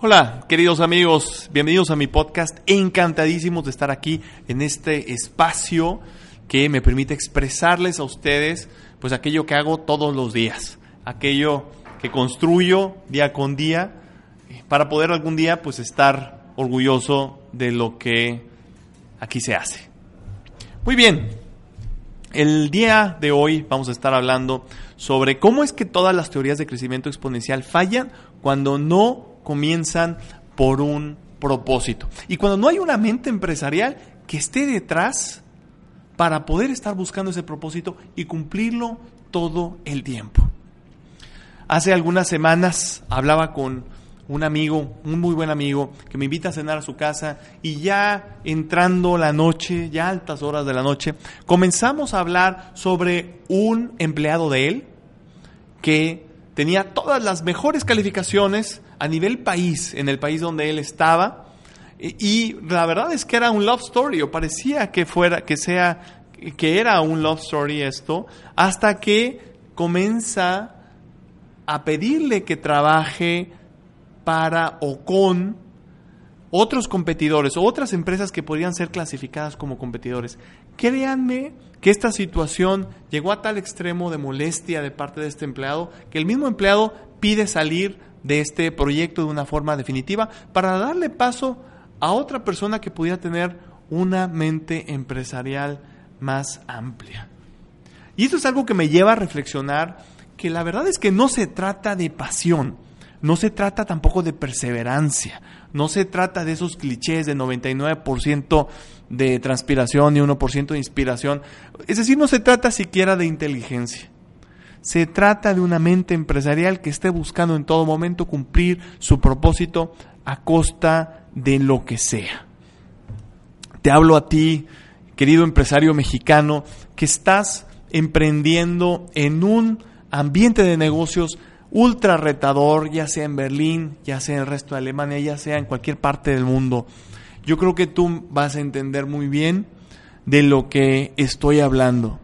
Hola, queridos amigos, bienvenidos a mi podcast. Encantadísimos de estar aquí en este espacio que me permite expresarles a ustedes pues aquello que hago todos los días, aquello que construyo día con día para poder algún día pues estar orgulloso de lo que aquí se hace. Muy bien. El día de hoy vamos a estar hablando sobre cómo es que todas las teorías de crecimiento exponencial fallan cuando no comienzan por un propósito. Y cuando no hay una mente empresarial que esté detrás para poder estar buscando ese propósito y cumplirlo todo el tiempo. Hace algunas semanas hablaba con un amigo, un muy buen amigo, que me invita a cenar a su casa y ya entrando la noche, ya altas horas de la noche, comenzamos a hablar sobre un empleado de él que tenía todas las mejores calificaciones a nivel país, en el país donde él estaba. Y, la verdad es que era un love story, o parecía que fuera, que sea, que era un love story esto, hasta que comienza a pedirle que trabaje para o con otros competidores otras empresas que podrían ser clasificadas como competidores. Créanme que esta situación llegó a tal extremo de molestia de parte de este empleado que el mismo empleado pide salir de este proyecto de una forma definitiva para darle paso a otra persona que pudiera tener una mente empresarial más amplia. Y esto es algo que me lleva a reflexionar que la verdad es que no se trata de pasión, no se trata tampoco de perseverancia, no se trata de esos clichés de 99% de transpiración y 1% de inspiración. Es decir, no se trata siquiera de inteligencia. Se trata de una mente empresarial que esté buscando en todo momento cumplir su propósito a costa de lo que sea. Te hablo a ti, querido empresario mexicano, que estás emprendiendo en un ambiente de negocios ultra retador, ya sea en Berlín, ya sea en el resto de Alemania, ya sea en cualquier parte del mundo. Yo creo que tú vas a entender muy bien de lo que estoy hablando.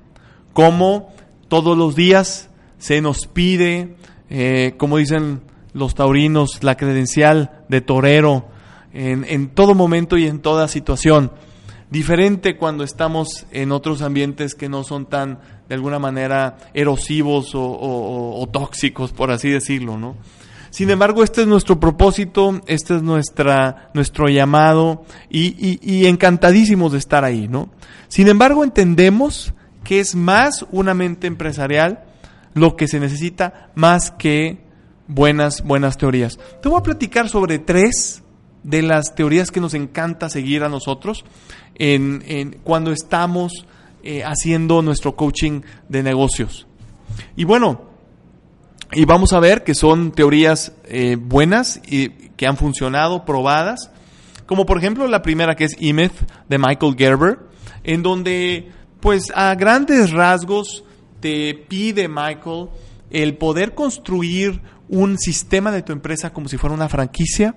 Cómo todos los días se nos pide, eh, como dicen los taurinos, la credencial de torero en, en todo momento y en toda situación. Diferente cuando estamos en otros ambientes que no son tan de alguna manera erosivos o, tóxicos, por así decirlo, ¿no? Sin embargo, este es nuestro propósito, este es nuestra, nuestro llamado y, y, encantadísimos de estar ahí, ¿no? Sin embargo, entendemos que es más una mente empresarial lo que se necesita más que buenas, buenas teorías. Te voy a platicar sobre tres de las teorías que nos encanta seguir a nosotros en, en cuando estamos eh, haciendo nuestro coaching de negocios. Y bueno, y vamos a ver que son teorías eh, buenas y que han funcionado, probadas, como por ejemplo la primera que es E-Myth de Michael Gerber, en donde pues a grandes rasgos te pide Michael el poder construir un sistema de tu empresa como si fuera una franquicia,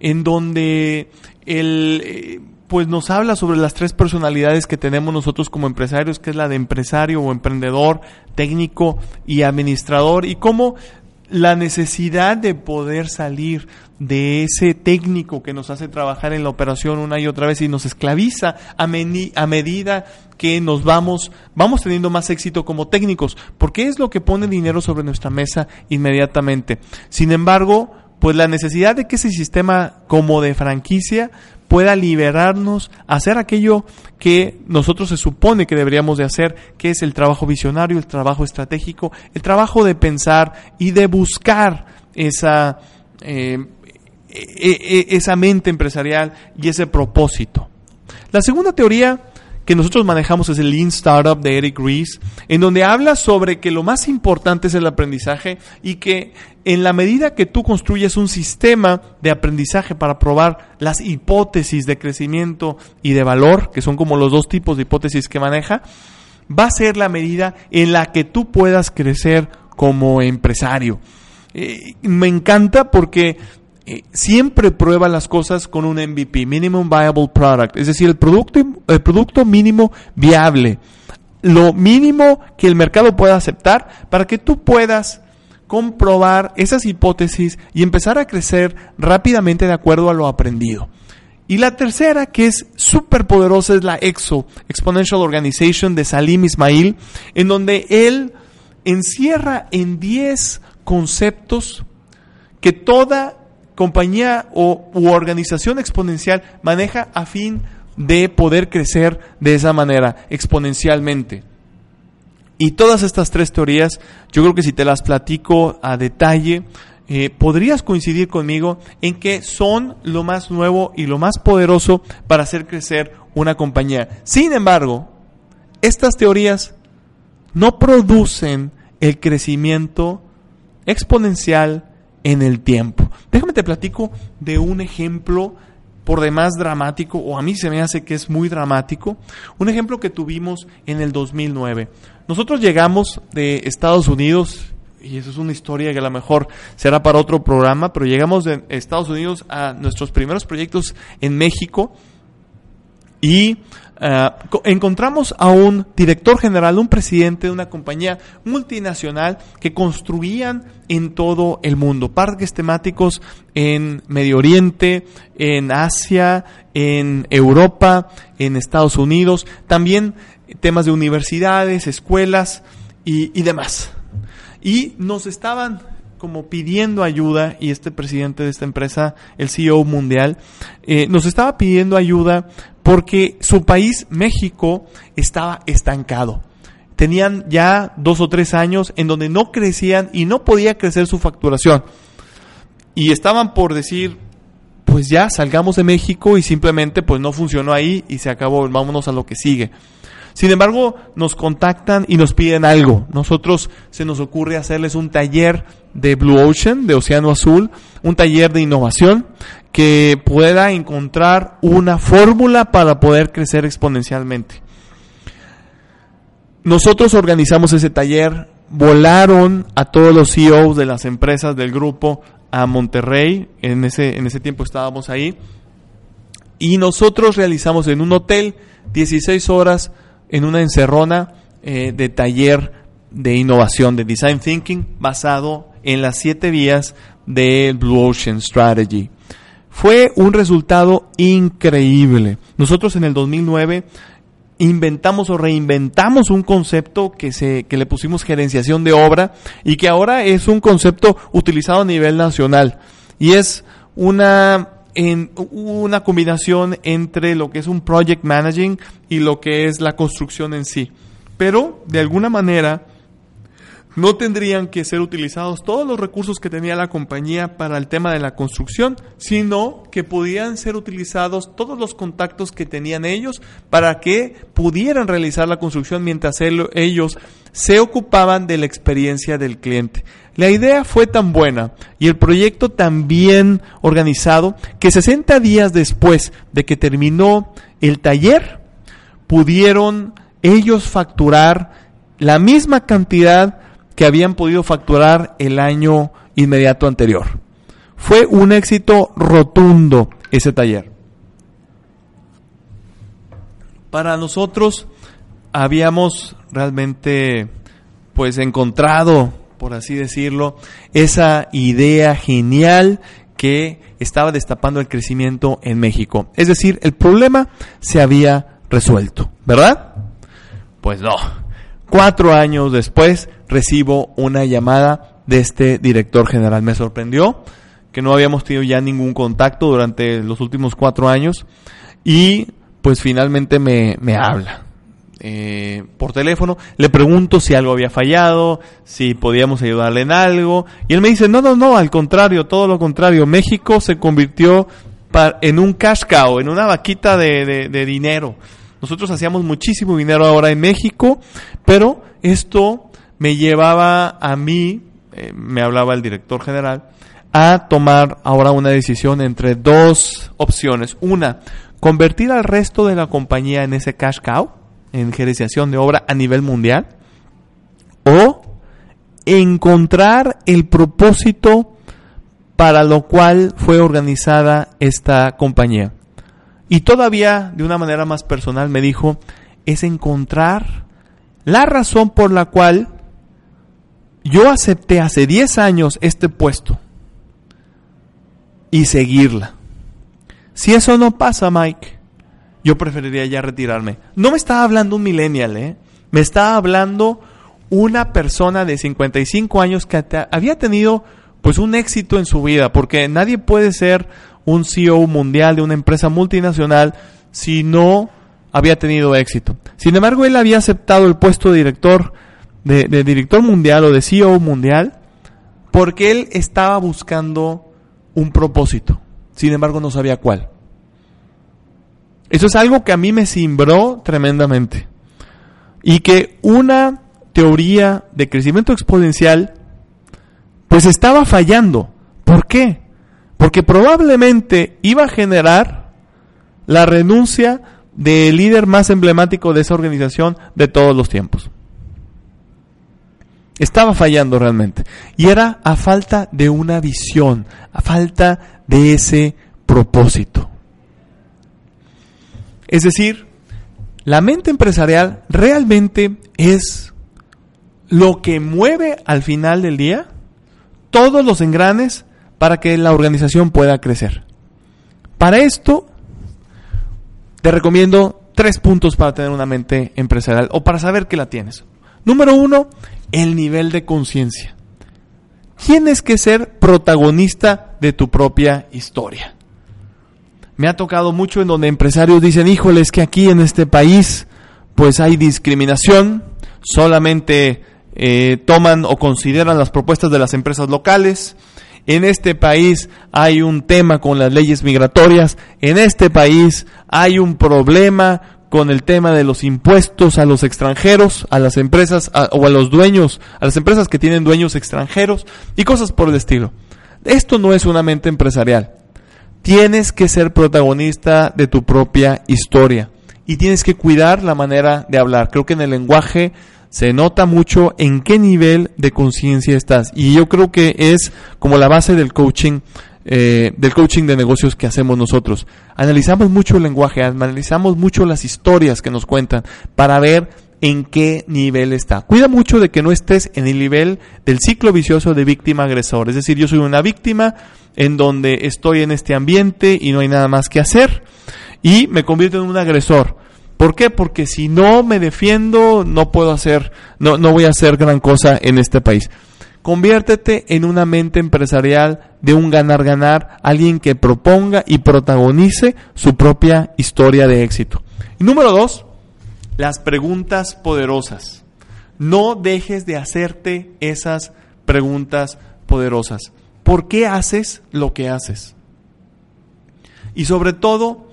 en donde el, eh, pues nos habla sobre las tres personalidades que tenemos nosotros como empresarios, que es la de empresario o emprendedor, técnico y administrador, y cómo la necesidad de poder salir de ese técnico que nos hace trabajar en la operación una y otra vez y nos esclaviza a, a medida que nos vamos, vamos teniendo más éxito como técnicos, porque es lo que pone dinero sobre nuestra mesa inmediatamente. Sin embargo, pues la necesidad de que ese sistema como de franquicia pueda liberarnos a hacer aquello que nosotros se supone que deberíamos de hacer, que es el trabajo visionario, el trabajo estratégico, el trabajo de pensar y de buscar esa, eh, e, e, esa mente empresarial y ese propósito. La segunda teoría que nosotros manejamos es el Lean Startup de Eric Ries, en donde habla sobre que lo más importante es el aprendizaje y que en la medida que tú construyes un sistema de aprendizaje para probar las hipótesis de crecimiento y de valor, que son como los dos tipos de hipótesis que maneja, va a ser la medida en la que tú puedas crecer como empresario. Eh, me encanta porque siempre prueba las cosas con un MVP, Minimum Viable Product, es decir, el producto, el producto mínimo viable, lo mínimo que el mercado pueda aceptar para que tú puedas comprobar esas hipótesis y empezar a crecer rápidamente de acuerdo a lo aprendido. Y la tercera, que es súper poderosa, es la EXO, Exponential Organization de Salim Ismail, en donde él encierra en 10 conceptos que toda compañía o u organización exponencial maneja a fin de poder crecer de esa manera, exponencialmente. Y todas estas tres teorías, yo creo que si te las platico a detalle, eh, podrías coincidir conmigo en que son lo más nuevo y lo más poderoso para hacer crecer una compañía. Sin embargo, estas teorías no producen el crecimiento exponencial en el tiempo. Déjame te platico de un ejemplo por demás dramático, o a mí se me hace que es muy dramático, un ejemplo que tuvimos en el 2009. Nosotros llegamos de Estados Unidos, y eso es una historia que a lo mejor será para otro programa, pero llegamos de Estados Unidos a nuestros primeros proyectos en México y eh, encontramos a un director general, un presidente de una compañía multinacional que construían en todo el mundo parques temáticos en Medio Oriente, en Asia, en Europa, en Estados Unidos, también temas de universidades, escuelas y, demás. Y nos estaban como pidiendo ayuda, y este presidente de esta empresa, el CEO mundial, eh, nos estaba pidiendo ayuda porque su país, México, estaba estancado. Tenían ya dos o tres años en donde no crecían y no podía crecer su facturación. Y estaban por decir, pues ya salgamos de México y simplemente pues no funcionó ahí y se acabó, vámonos a lo que sigue. Sin embargo, nos contactan y nos piden algo. Nosotros se nos ocurre hacerles un taller de Blue Ocean, de Océano Azul, un taller de innovación que pueda encontrar una fórmula para poder crecer exponencialmente. Nosotros organizamos ese taller, volaron a todos los CEOs de las empresas del grupo a Monterrey, en ese, en ese tiempo estábamos ahí, y nosotros realizamos en un hotel 16 horas en una encerrona eh, de taller de innovación, de design thinking, basado en las siete vías del Blue Ocean Strategy. Fue un resultado increíble. Nosotros en el 2009 inventamos o reinventamos un concepto que, se, que le pusimos gerenciación de obra y que ahora es un concepto utilizado a nivel nacional. Y es una, en, una combinación entre lo que es un project managing y lo que es la construcción en sí. Pero, de alguna manera, no tendrían que ser utilizados todos los recursos que tenía la compañía para el tema de la construcción, sino que podían ser utilizados todos los contactos que tenían ellos para que pudieran realizar la construcción mientras ellos se ocupaban de la experiencia del cliente. La idea fue tan buena y el proyecto tan bien organizado que 60 días después de que terminó el taller, pudieron ellos facturar la misma cantidad que habían podido facturar el año inmediato anterior. Fue un éxito rotundo ese taller. Para nosotros habíamos realmente pues encontrado, por así decirlo, esa idea genial que estaba destapando el crecimiento en México. Es decir, el problema se había resuelto, ¿verdad? Pues no. Cuatro años después recibo una llamada de este director general. Me sorprendió que no habíamos tenido ya ningún contacto durante los últimos cuatro años y pues finalmente me, me habla. Eh, por teléfono, le pregunto si algo había fallado, si podíamos ayudarle en algo, y él me dice, no, no, no, al contrario, todo lo contrario, México se convirtió en un cash cow, en una vaquita de, de dinero. Nosotros hacíamos muchísimo dinero ahora en México, pero esto me llevaba a mí, eh, me hablaba el director general, a tomar ahora una decisión entre dos opciones. Una, convertir al resto de la compañía en ese cash cow, en gerenciación de obra a nivel mundial, o encontrar el propósito para lo cual fue organizada esta compañía. Y todavía, de una manera más personal, me dijo, es encontrar la razón por la cual yo acepté hace 10 años este puesto y seguirla. Si eso no pasa, Mike, yo preferiría ya retirarme. No me estaba hablando un millennial, ¿eh? Me estaba hablando una persona de 55 años que había tenido pues un éxito en su vida, porque nadie puede ser un CEO mundial de una empresa multinacional si no había tenido éxito. Sin embargo, él había aceptado el puesto de director, de, director mundial o de CEO mundial, porque él estaba buscando un propósito. Sin embargo, no sabía cuál. Eso es algo que a mí me cimbró tremendamente. Y que una teoría de crecimiento exponencial, pues estaba fallando. ¿Por qué? Porque probablemente iba a generar la renuncia del líder más emblemático de esa organización de todos los tiempos. Estaba fallando realmente. Y era a falta de una visión, a falta de ese propósito. Es decir, la mente empresarial realmente es lo que mueve al final del día todos los engranes para que la organización pueda crecer. Para esto, te recomiendo tres puntos para tener una mente empresarial o para saber que la tienes. Número uno, el nivel de conciencia. Tienes que ser protagonista de tu propia historia. Me ha tocado mucho en donde empresarios dicen, híjole, es que aquí en este país pues hay discriminación, solamente eh, toman o consideran las propuestas de las empresas locales. En este país hay un tema con las leyes migratorias. En este país hay un problema con el tema de los impuestos a los extranjeros, a las empresas o a los dueños, a las empresas que tienen dueños extranjeros y cosas por el estilo. Esto no es una mente empresarial. Tienes que ser protagonista de tu propia historia y tienes que cuidar la manera de hablar. Creo que en el lenguaje se nota mucho en qué nivel de conciencia estás. Y yo creo que es como la base del coaching, eh, del coaching de negocios que hacemos nosotros. Analizamos mucho el lenguaje, analizamos mucho las historias que nos cuentan para ver en qué nivel está. Cuida mucho de que no estés en el nivel del ciclo vicioso de víctima-agresor. Es decir, yo soy una víctima en donde estoy en este ambiente y no hay nada más que hacer y me convierto en un agresor. ¿Por qué? Porque si no me defiendo, no puedo hacer, no, no voy a hacer gran cosa en este país. Conviértete en una mente empresarial de un ganar-ganar, alguien que proponga y protagonice su propia historia de éxito. Y número dos, las preguntas poderosas. No dejes de hacerte esas preguntas poderosas. ¿Por qué haces lo que haces? Y sobre todo,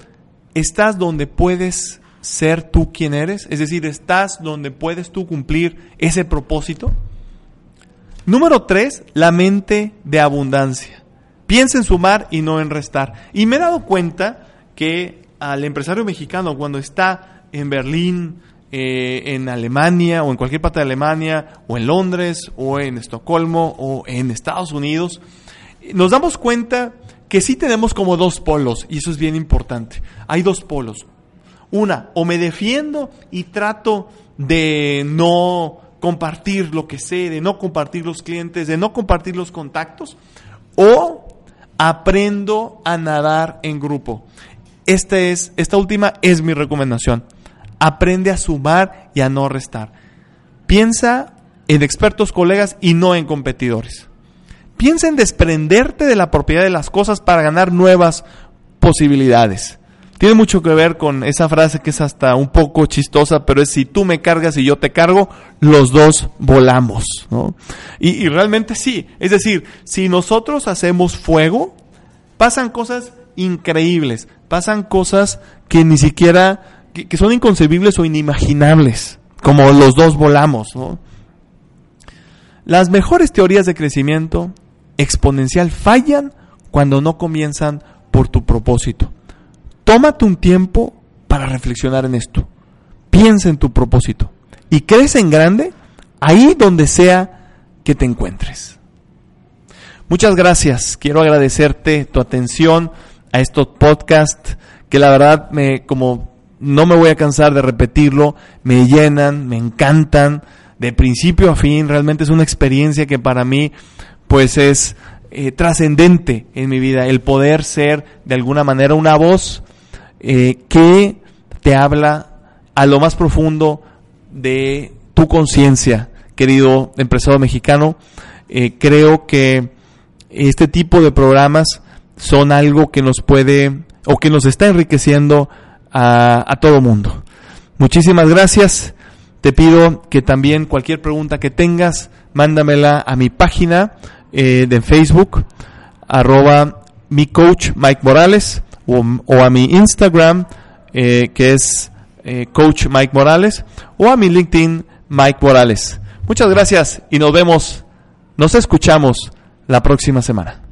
estás donde puedes ser tú quien eres? Es decir, ¿estás donde puedes tú cumplir ese propósito? Número tres, la mente de abundancia. Piensa en sumar y no en restar. Y me he dado cuenta que al empresario mexicano cuando está en Berlín, eh, en Alemania o en cualquier parte de Alemania o en Londres o en Estocolmo o en Estados Unidos, nos damos cuenta que sí tenemos como dos polos y eso es bien importante. Hay dos polos. Una, o me defiendo y trato de no compartir lo que sé, de no compartir los clientes, de no compartir los contactos, o aprendo a nadar en grupo. Esta, es, esta última es mi recomendación. Aprende a sumar y a no restar. Piensa en expertos colegas y no en competidores. Piensa en desprenderte de la propiedad de las cosas para ganar nuevas posibilidades. Tiene mucho que ver con esa frase que es hasta un poco chistosa, pero es si tú me cargas y yo te cargo, los dos volamos. ¿no? Y, realmente sí. Es decir, si nosotros hacemos fuego, pasan cosas increíbles, pasan cosas que ni siquiera, que, son inconcebibles o inimaginables, como los dos volamos. ¿no? Las mejores teorías de crecimiento exponencial fallan cuando no comienzan por tu propósito. Tómate un tiempo para reflexionar en esto. Piensa en tu propósito y crece en grande ahí donde sea que te encuentres. Muchas gracias. Quiero agradecerte tu atención a estos podcasts que la verdad me como no me voy a cansar de repetirlo, me llenan, me encantan de principio a fin. Realmente es una experiencia que para mí pues es eh, trascendente en mi vida, el poder ser de alguna manera una voz eh, que te habla a lo más profundo de tu conciencia, querido empresario mexicano. Eh, creo que este tipo de programas son algo que nos puede o que nos está enriqueciendo a, todo mundo. Muchísimas gracias. Te pido que también cualquier pregunta que tengas, mándamela a mi página eh, de Facebook, arroba mi coach Mike Morales, o, a mi Instagram, eh, que es eh, coach Mike Morales, o a mi LinkedIn Mike Morales. Muchas gracias y nos vemos, nos escuchamos la próxima semana.